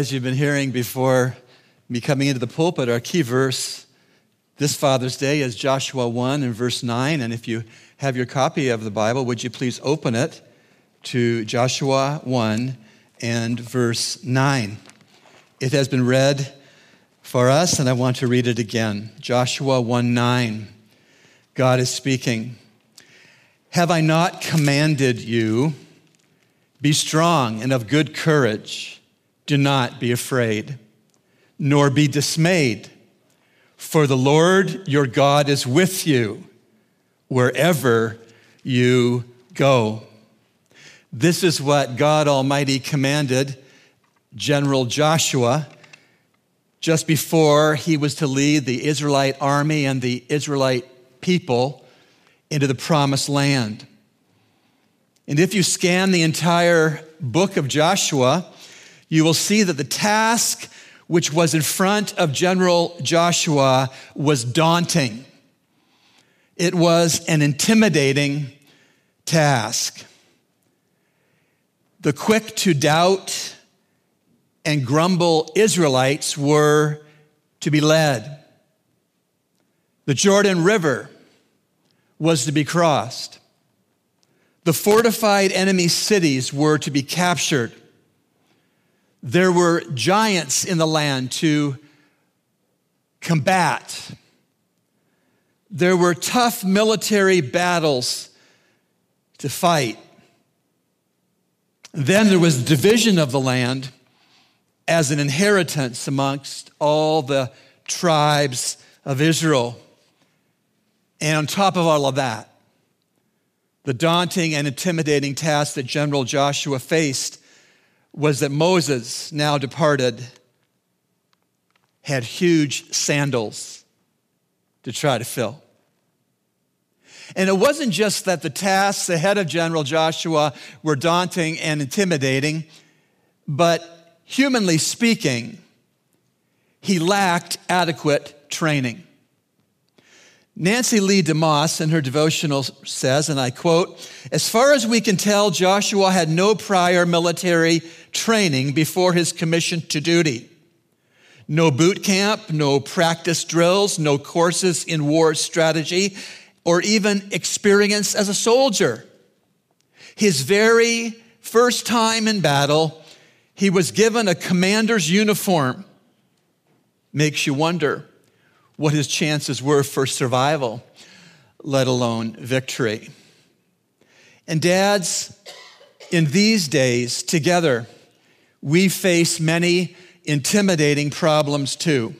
As you've been hearing before me coming into the pulpit, our key verse this Father's Day is Joshua 1 and verse 9. And if you have your copy of the Bible, would you please open it to Joshua 1 and verse 9? It has been read for us, and I want to read it again. Joshua 1 9. God is speaking. Have I not commanded you? Be strong and of good courage. Do not be afraid, nor be dismayed, for the Lord your God is with you wherever you go. This is what God Almighty commanded General Joshua just before he was to lead the Israelite army and the Israelite people into the promised land. And if you scan the entire book of Joshua, you will see that the task which was in front of General Joshua was daunting. It was an intimidating task. The quick to doubt and grumble Israelites were to be led. The Jordan River was to be crossed. The fortified enemy cities were to be captured. There were giants in the land to combat. There were tough military battles to fight. Then there was division of the land as an inheritance amongst all the tribes of Israel. And on top of all of that, the daunting and intimidating task that General Joshua faced was that Moses, now departed, had huge sandals to try to fill. And it wasn't just that the tasks ahead of General Joshua were daunting and intimidating, but humanly speaking, he lacked adequate training. Nancy Leigh DeMoss in her devotional says, and I quote, as far as we can tell, Joshua had no prior military training before his commission to duty. No boot camp, no practice drills, no courses in war strategy, or even experience as a soldier. His very first time in battle, he was given a commander's uniform. Makes you wonder what his chances were for survival, let alone victory. And dads, in these days, together, we face many intimidating problems too.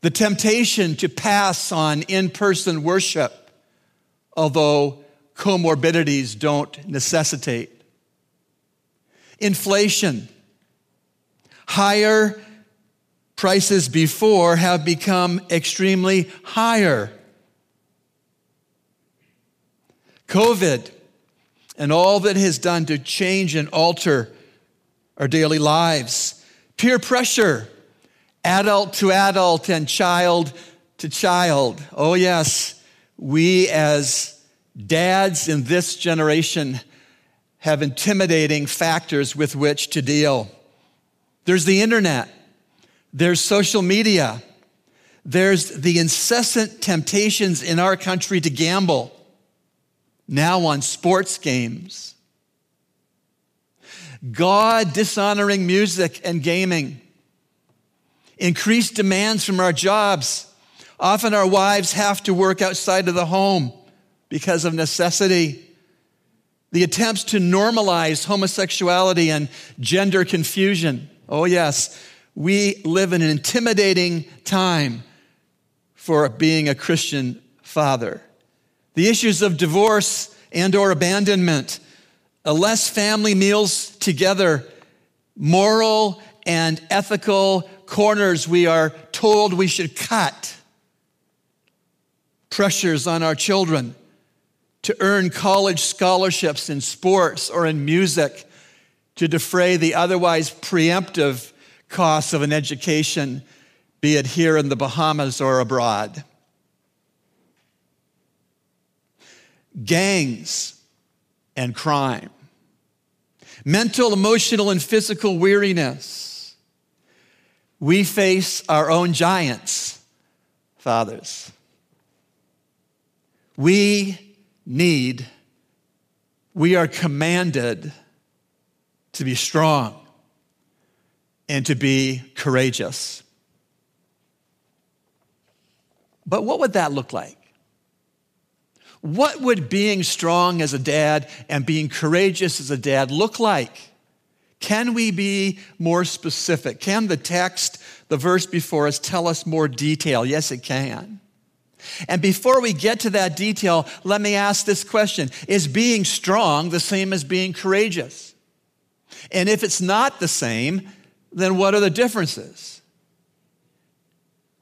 The temptation to pass on in person worship, although comorbidities don't necessitate. Inflation, higher prices before have become extremely higher. COVID and all that has done to change and alter our daily lives. Peer pressure, adult to adult and child to child. Oh, yes, we as dads in this generation have intimidating factors with which to deal. There's the internet. There's social media. There's the incessant temptations in our country to gamble, now on sports games. God dishonoring music and gaming. Increased demands from our jobs. Often our wives have to work outside of the home because of necessity. The attempts to normalize homosexuality and gender confusion. Oh, yes, we live in an intimidating time for being a Christian father. The issues of divorce and or abandonment, less family meals together, moral and ethical corners we are told we should cut, pressures on our children to earn college scholarships in sports or in music to defray the otherwise preemptive costs of an education, be it here in the Bahamas or abroad. Gangs and crime. mental, emotional, and physical weariness. We face our own giants, fathers. We need, we are commanded to be strong and to be courageous. But what would that look like? What would being strong as a dad and being courageous as a dad look like? Can we be more specific? Can the text, the verse before us, tell us more detail? Yes, it can. And before we get to that detail, let me ask this question Is being strong the same as being courageous? And if it's not the same, then what are the differences?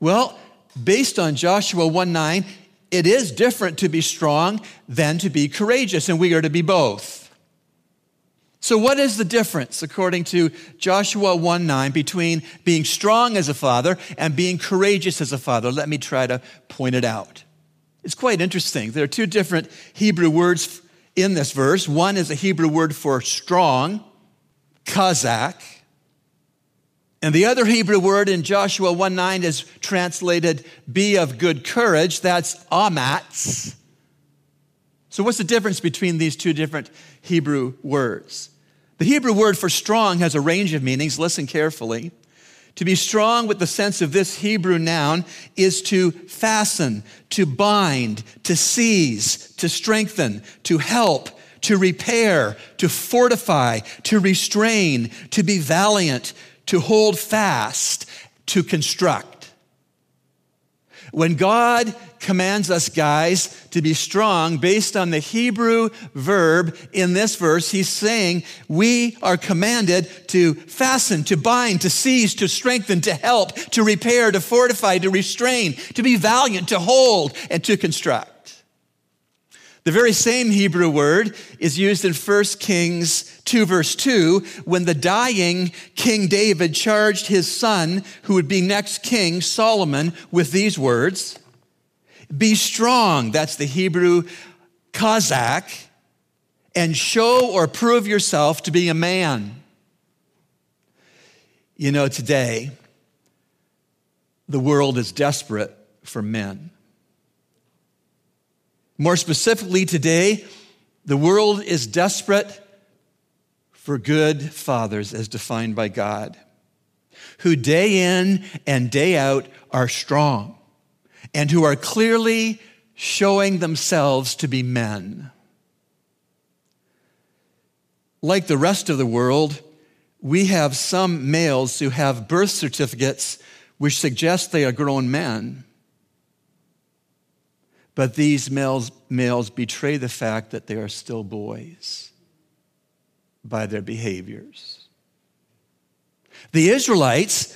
Well, based on Joshua 1 9, it is different to be strong than to be courageous, and we are to be both. So, what is the difference, according to Joshua 1 9, between being strong as a father and being courageous as a father? Let me try to point it out. It's quite interesting. There are two different Hebrew words in this verse. One is a Hebrew word for strong, chazak, and the other Hebrew word in Joshua 1 9 is translated be of good courage. That's amatz. So, what's the difference between these two different Hebrew words? The Hebrew word for strong has a range of meanings. Listen carefully. To be strong with the sense of this Hebrew noun is to fasten, to bind, to seize, to strengthen, to help, to repair, to fortify, to restrain, to be valiant, to hold fast, to construct. When God commands us, guys, to be strong based on the Hebrew verb in this verse, he's saying we are commanded to fasten, to bind, to seize, to strengthen, to help, to repair, to fortify, to restrain, to be valiant, to hold, and to construct. The very same Hebrew word is used in 1 Kings 2, verse 2, when the dying King David charged his son, who would be next king, Solomon, with these words Be strong, that's the Hebrew chazak, and show or prove yourself to be a man. You know, today, the world is desperate for men. More specifically, today, the world is desperate for good fathers as defined by God, who day in and day out are strong and who are clearly showing themselves to be men. Like the rest of the world, we have some males who have birth certificates which suggest they are grown men. But these males, males betray the fact that they are still boys by their behaviors. The Israelites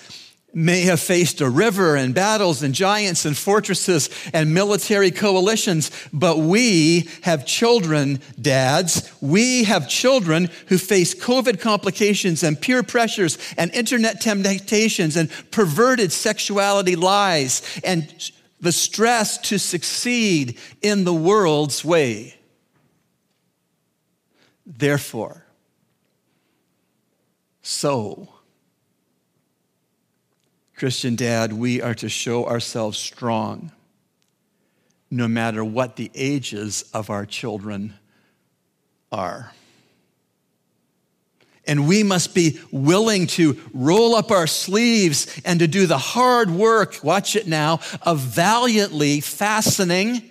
may have faced a river and battles and giants and fortresses and military coalitions, but we have children, dads. We have children who face COVID complications and peer pressures and internet temptations and perverted sexuality lies and the stress to succeed in the world's way. Therefore, so, Christian dad, we are to show ourselves strong no matter what the ages of our children are. And we must be willing to roll up our sleeves and to do the hard work, watch it now, of valiantly fastening.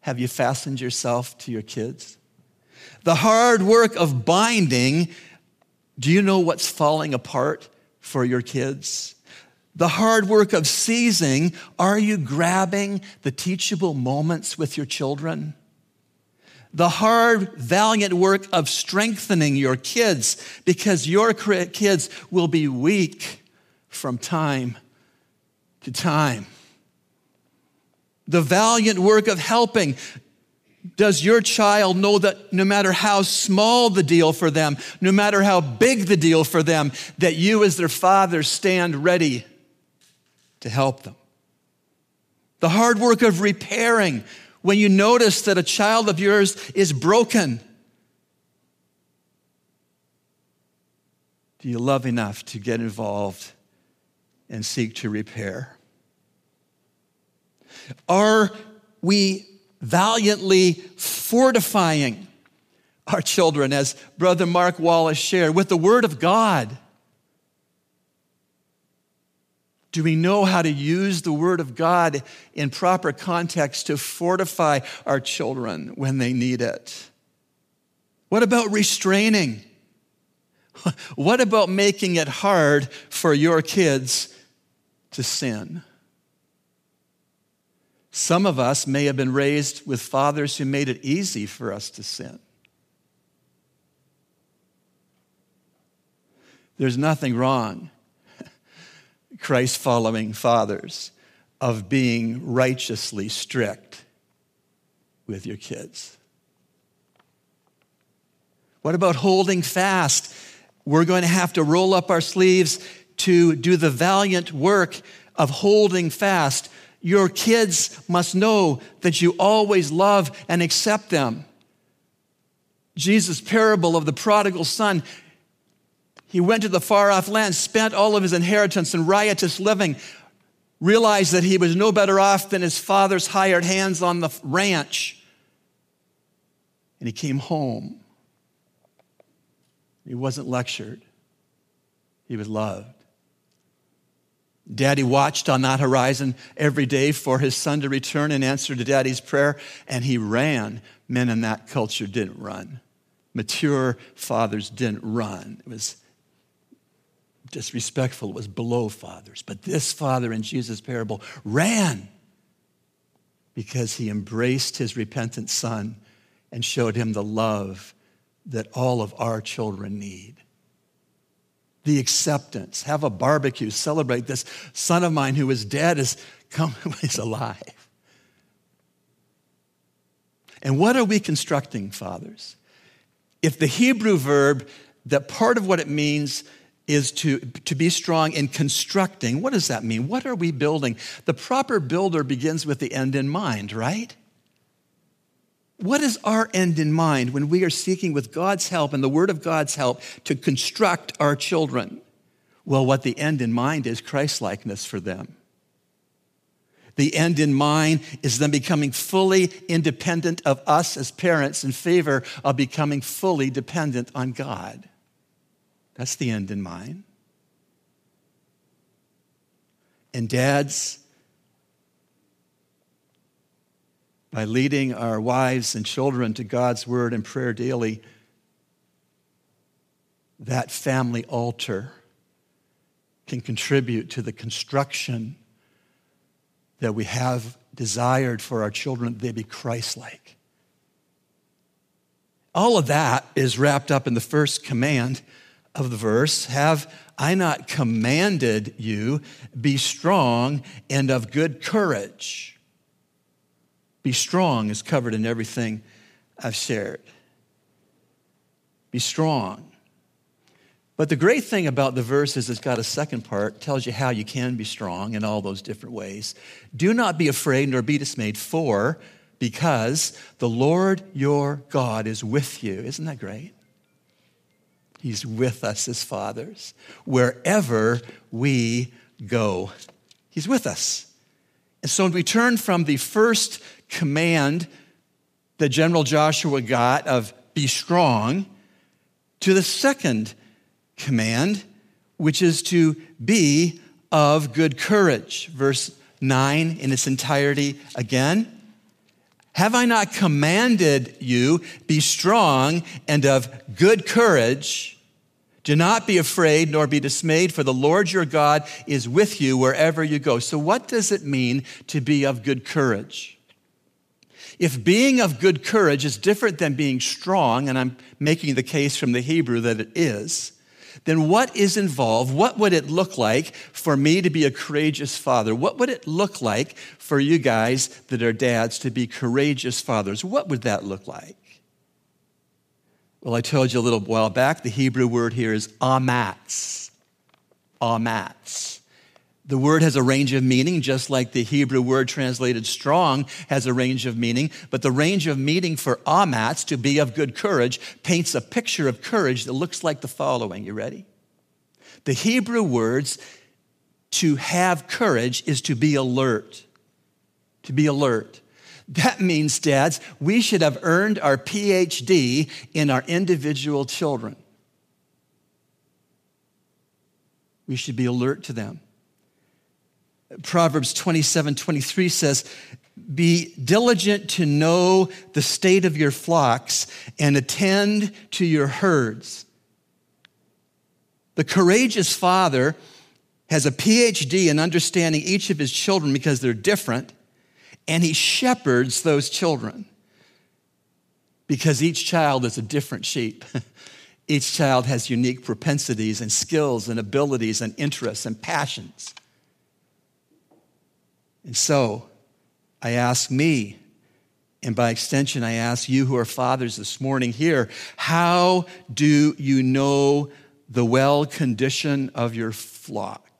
Have you fastened yourself to your kids? The hard work of binding. Do you know what's falling apart for your kids? The hard work of seizing. Are you grabbing the teachable moments with your children? The hard, valiant work of strengthening your kids because your kids will be weak from time to time. The valiant work of helping. Does your child know that no matter how small the deal for them, no matter how big the deal for them, that you as their father stand ready to help them? The hard work of repairing when you notice that a child of yours is broken, do you love enough to get involved and seek to repair? Are we valiantly fortifying our children, as Brother Mark Wallace shared, with the Word of God? Do we know how to use the Word of God in proper context to fortify our children when they need it? What about restraining? What about making it hard for your kids to sin? Some of us may have been raised with fathers who made it easy for us to sin. There's nothing wrong Christ following fathers of being righteously strict with your kids? What about holding fast? We're going to have to roll up our sleeves to do the valiant work of holding fast. Your kids must know that you always love and accept them. Jesus' parable of the prodigal son he went to the far off land, spent all of his inheritance in riotous living, realized that he was no better off than his father's hired hands on the ranch. And he came home. He wasn't lectured, he was loved. Daddy watched on that horizon every day for his son to return in answer to daddy's prayer, and he ran. Men in that culture didn't run. Mature fathers didn't run. It was disrespectful, it was below fathers. But this father in Jesus' parable ran because he embraced his repentant son and showed him the love that all of our children need. The acceptance. Have a barbecue, celebrate this son of mine who is dead is come, he's alive. And what are we constructing, fathers? If the Hebrew verb, that part of what it means is to, to be strong in constructing. What does that mean? What are we building? The proper builder begins with the end in mind, right? What is our end in mind when we are seeking with God's help and the Word of God's help to construct our children? Well, what the end in mind is Christ likeness for them. The end in mind is them becoming fully independent of us as parents in favor of becoming fully dependent on God. That's the end in mind. And dads, by leading our wives and children to God's word and prayer daily, that family altar can contribute to the construction that we have desired for our children that they be Christ like. All of that is wrapped up in the first command of the verse Have I not commanded you, be strong and of good courage? Be strong is covered in everything I've shared. Be strong. But the great thing about the verse is it's got a second part, tells you how you can be strong in all those different ways. Do not be afraid nor be dismayed, for because the Lord your God is with you. Isn't that great? He's with us as fathers wherever we go. He's with us. And so when we turn from the first command that General Joshua got of be strong to the second command, which is to be of good courage. Verse 9 in its entirety again. Have I not commanded you, be strong and of good courage? Do not be afraid nor be dismayed, for the Lord your God is with you wherever you go. So, what does it mean to be of good courage? If being of good courage is different than being strong, and I'm making the case from the Hebrew that it is, then what is involved? What would it look like for me to be a courageous father? What would it look like for you guys that are dads to be courageous fathers? What would that look like? Well, I told you a little while back, the Hebrew word here is amatz. Amatz. The word has a range of meaning, just like the Hebrew word translated strong has a range of meaning. But the range of meaning for amatz, to be of good courage, paints a picture of courage that looks like the following. You ready? The Hebrew words to have courage is to be alert. To be alert. That means, dads, we should have earned our PhD in our individual children. We should be alert to them. Proverbs 27 23 says, Be diligent to know the state of your flocks and attend to your herds. The courageous father has a PhD in understanding each of his children because they're different and he shepherds those children because each child is a different sheep. each child has unique propensities and skills and abilities and interests and passions. And so I ask me, and by extension, I ask you who are fathers this morning here, how do you know the well condition of your flock?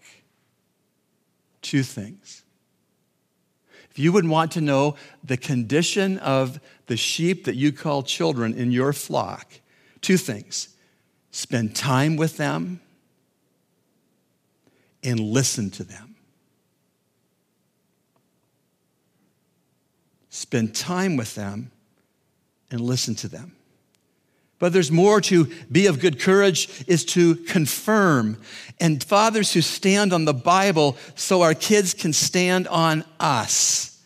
Two things. If you would want to know the condition of the sheep that you call children in your flock, two things spend time with them and listen to them. Spend time with them and listen to them. But there's more to be of good courage is to confirm. And fathers who stand on the Bible so our kids can stand on us.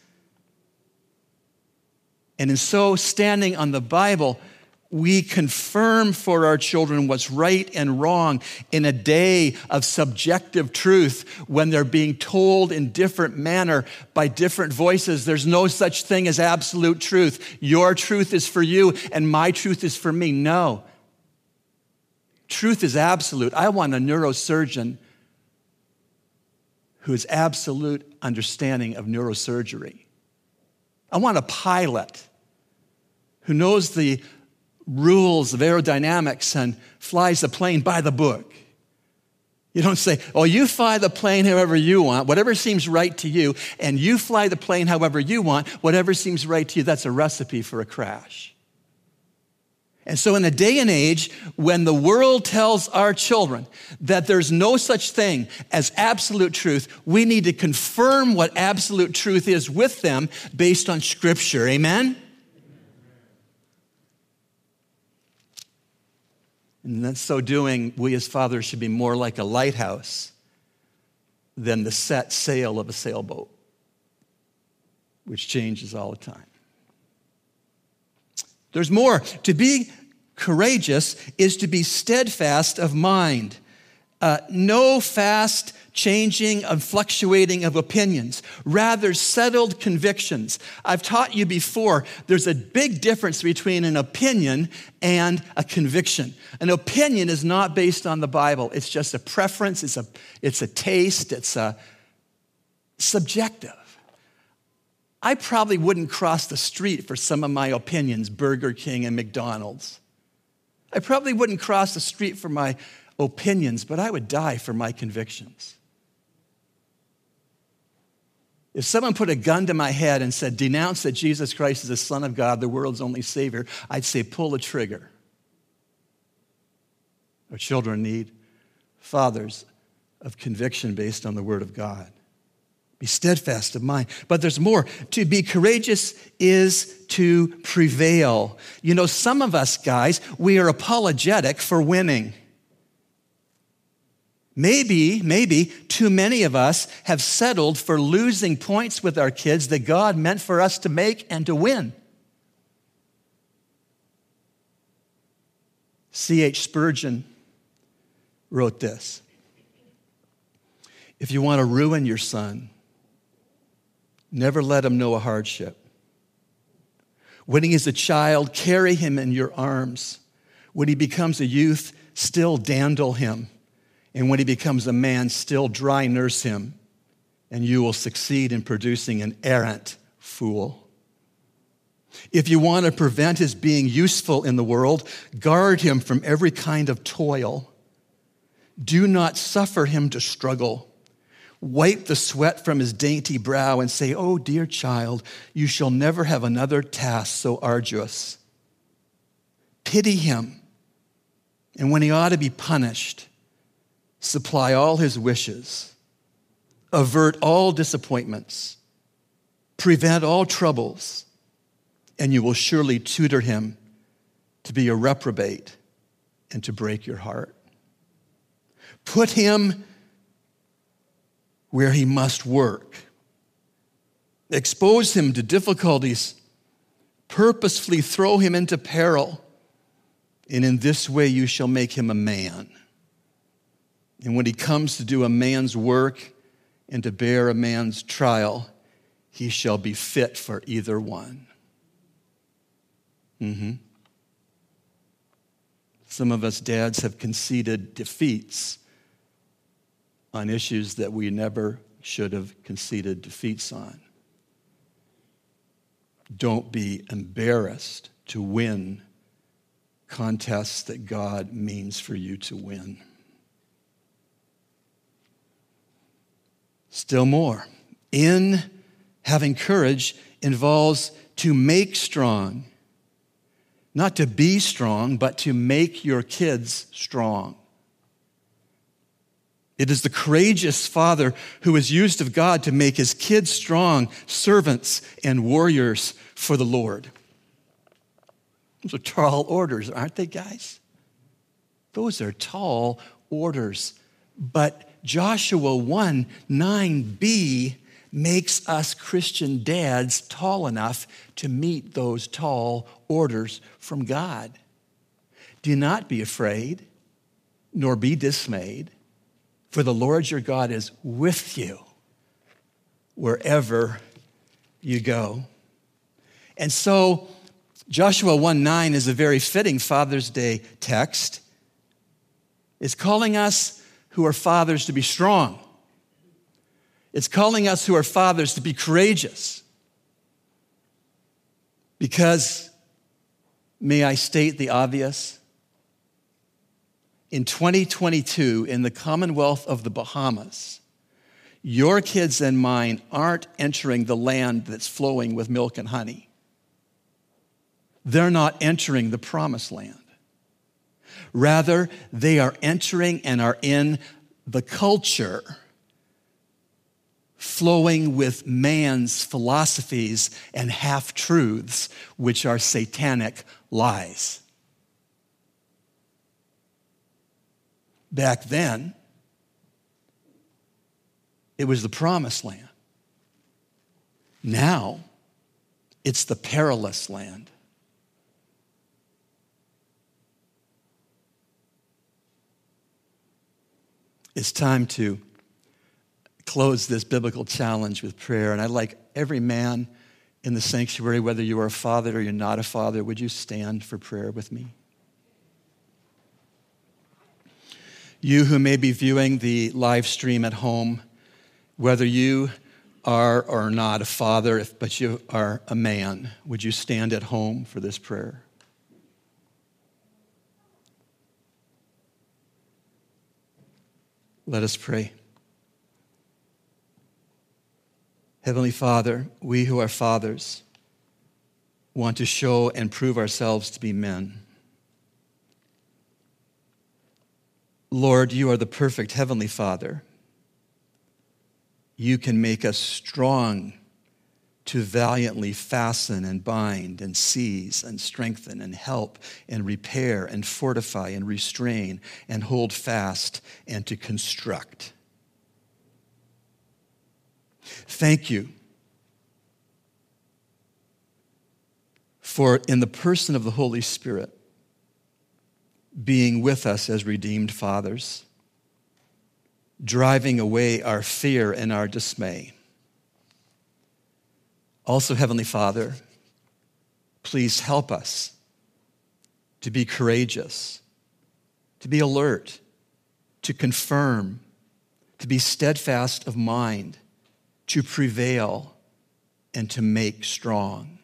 And in so standing on the Bible, we confirm for our children what's right and wrong in a day of subjective truth when they're being told in different manner by different voices. There's no such thing as absolute truth. Your truth is for you and my truth is for me. No. Truth is absolute. I want a neurosurgeon who has absolute understanding of neurosurgery. I want a pilot who knows the rules of aerodynamics and flies the plane by the book. You don't say, oh, you fly the plane however you want, whatever seems right to you, and you fly the plane however you want, whatever seems right to you. That's a recipe for a crash. And so, in a day and age when the world tells our children that there's no such thing as absolute truth, we need to confirm what absolute truth is with them based on Scripture. Amen? And in so doing, we as fathers should be more like a lighthouse than the set sail of a sailboat, which changes all the time. There's more. To be courageous is to be steadfast of mind. Uh, no fast changing and fluctuating of opinions, rather settled convictions. I've taught you before, there's a big difference between an opinion and a conviction. An opinion is not based on the Bible. It's just a preference, it's a, it's a taste, it's a subjective. I probably wouldn't cross the street for some of my opinions, Burger King and McDonald's. I probably wouldn't cross the street for my opinions, but I would die for my convictions. If someone put a gun to my head and said, denounce that Jesus Christ is the Son of God, the world's only Savior, I'd say, pull the trigger. Our children need fathers of conviction based on the Word of God. Be steadfast of mind. But there's more. To be courageous is to prevail. You know, some of us guys, we are apologetic for winning. Maybe, maybe too many of us have settled for losing points with our kids that God meant for us to make and to win. C.H. Spurgeon wrote this If you want to ruin your son, never let him know a hardship. When he is a child, carry him in your arms. When he becomes a youth, still dandle him. And when he becomes a man, still dry nurse him, and you will succeed in producing an errant fool. If you want to prevent his being useful in the world, guard him from every kind of toil. Do not suffer him to struggle. Wipe the sweat from his dainty brow and say, Oh, dear child, you shall never have another task so arduous. Pity him, and when he ought to be punished, supply all his wishes, avert all disappointments, prevent all troubles, and you will surely tutor him to be a reprobate and to break your heart. Put him where he must work. Expose him to difficulties. Purposefully throw him into peril. And in this way you shall make him a man. And when he comes to do a man's work and to bear a man's trial, he shall be fit for either one. Mm-hmm. Some of us dads have conceded defeats on issues that we never should have conceded defeats on. Don't be embarrassed to win contests that God means for you to win. Still more, in having courage involves to make strong, not to be strong, but to make your kids strong. It is the courageous father who is used of God to make his kids strong servants and warriors for the Lord. Those are tall orders, aren't they, guys? Those are tall orders. But Joshua 1 9b makes us Christian dads tall enough to meet those tall orders from God. Do not be afraid, nor be dismayed, for the Lord your God is with you wherever you go. And so, Joshua 1 9 is a very fitting Father's Day text. It's calling us who are fathers to be strong. It's calling us who are fathers to be courageous. Because, may I state the obvious? In 2022, in the Commonwealth of the Bahamas, your kids and mine aren't entering the land that's flowing with milk and honey. They're not entering the promised land. Rather, they are entering and are in the culture flowing with man's philosophies and half truths, which are satanic lies. Back then, it was the promised land. Now, it's the perilous land. It's time to close this biblical challenge with prayer. And I'd like every man in the sanctuary, whether you are a father or you're not a father, would you stand for prayer with me? You who may be viewing the live stream at home, whether you are or not a father, but you are a man, would you stand at home for this prayer? Let us pray. Heavenly Father, we who are fathers want to show and prove ourselves to be men. Lord, you are the perfect Heavenly Father. You can make us strong to valiantly fasten and bind and seize and strengthen and help and repair and fortify and restrain and hold fast and to construct. Thank you for, in the person of the Holy Spirit, being with us as redeemed fathers, driving away our fear and our dismay also, Heavenly Father, please help us to be courageous, to be alert, to confirm, to be steadfast of mind, to prevail, and to make strong.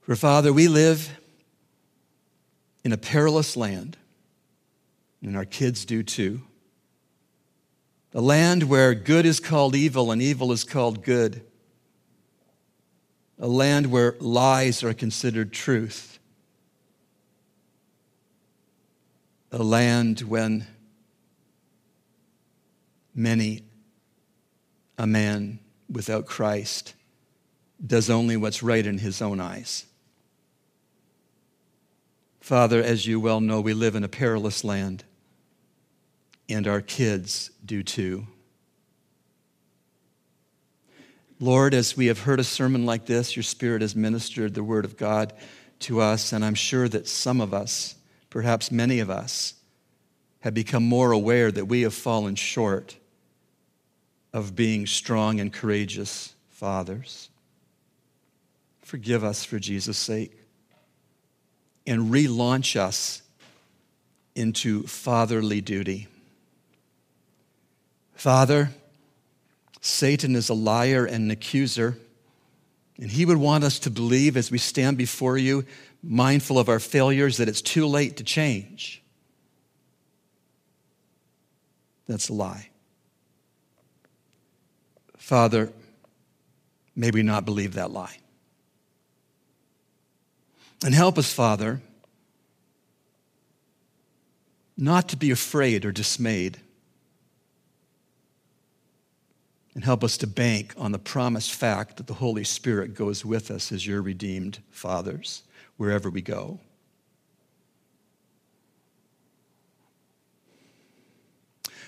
For Father, we live in a perilous land, and our kids do too. The land where good is called evil and evil is called good. A land where lies are considered truth. a land when many a man without Christ does only what's right in his own eyes. Father, as you well know, we live in a perilous land, and our kids do too. Lord, as we have heard a sermon like this, your Spirit has ministered the Word of God to us, and I'm sure that some of us, perhaps many of us, have become more aware that we have fallen short of being strong and courageous fathers. Forgive us for Jesus' sake and relaunch us into fatherly duty. Father, Satan is a liar and an accuser, and he would want us to believe as we stand before you, mindful of our failures, that it's too late to change. That's a lie. Father, may we not believe that lie. And help us, Father, not to be afraid or dismayed. And help us to bank on the promised fact that the Holy Spirit goes with us as your redeemed fathers wherever we go.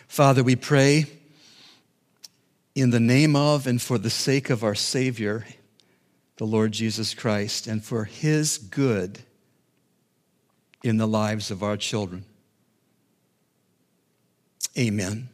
Father, we pray in the name of and for the sake of our Savior, the Lord Jesus Christ, and for His good in the lives of our children. Amen.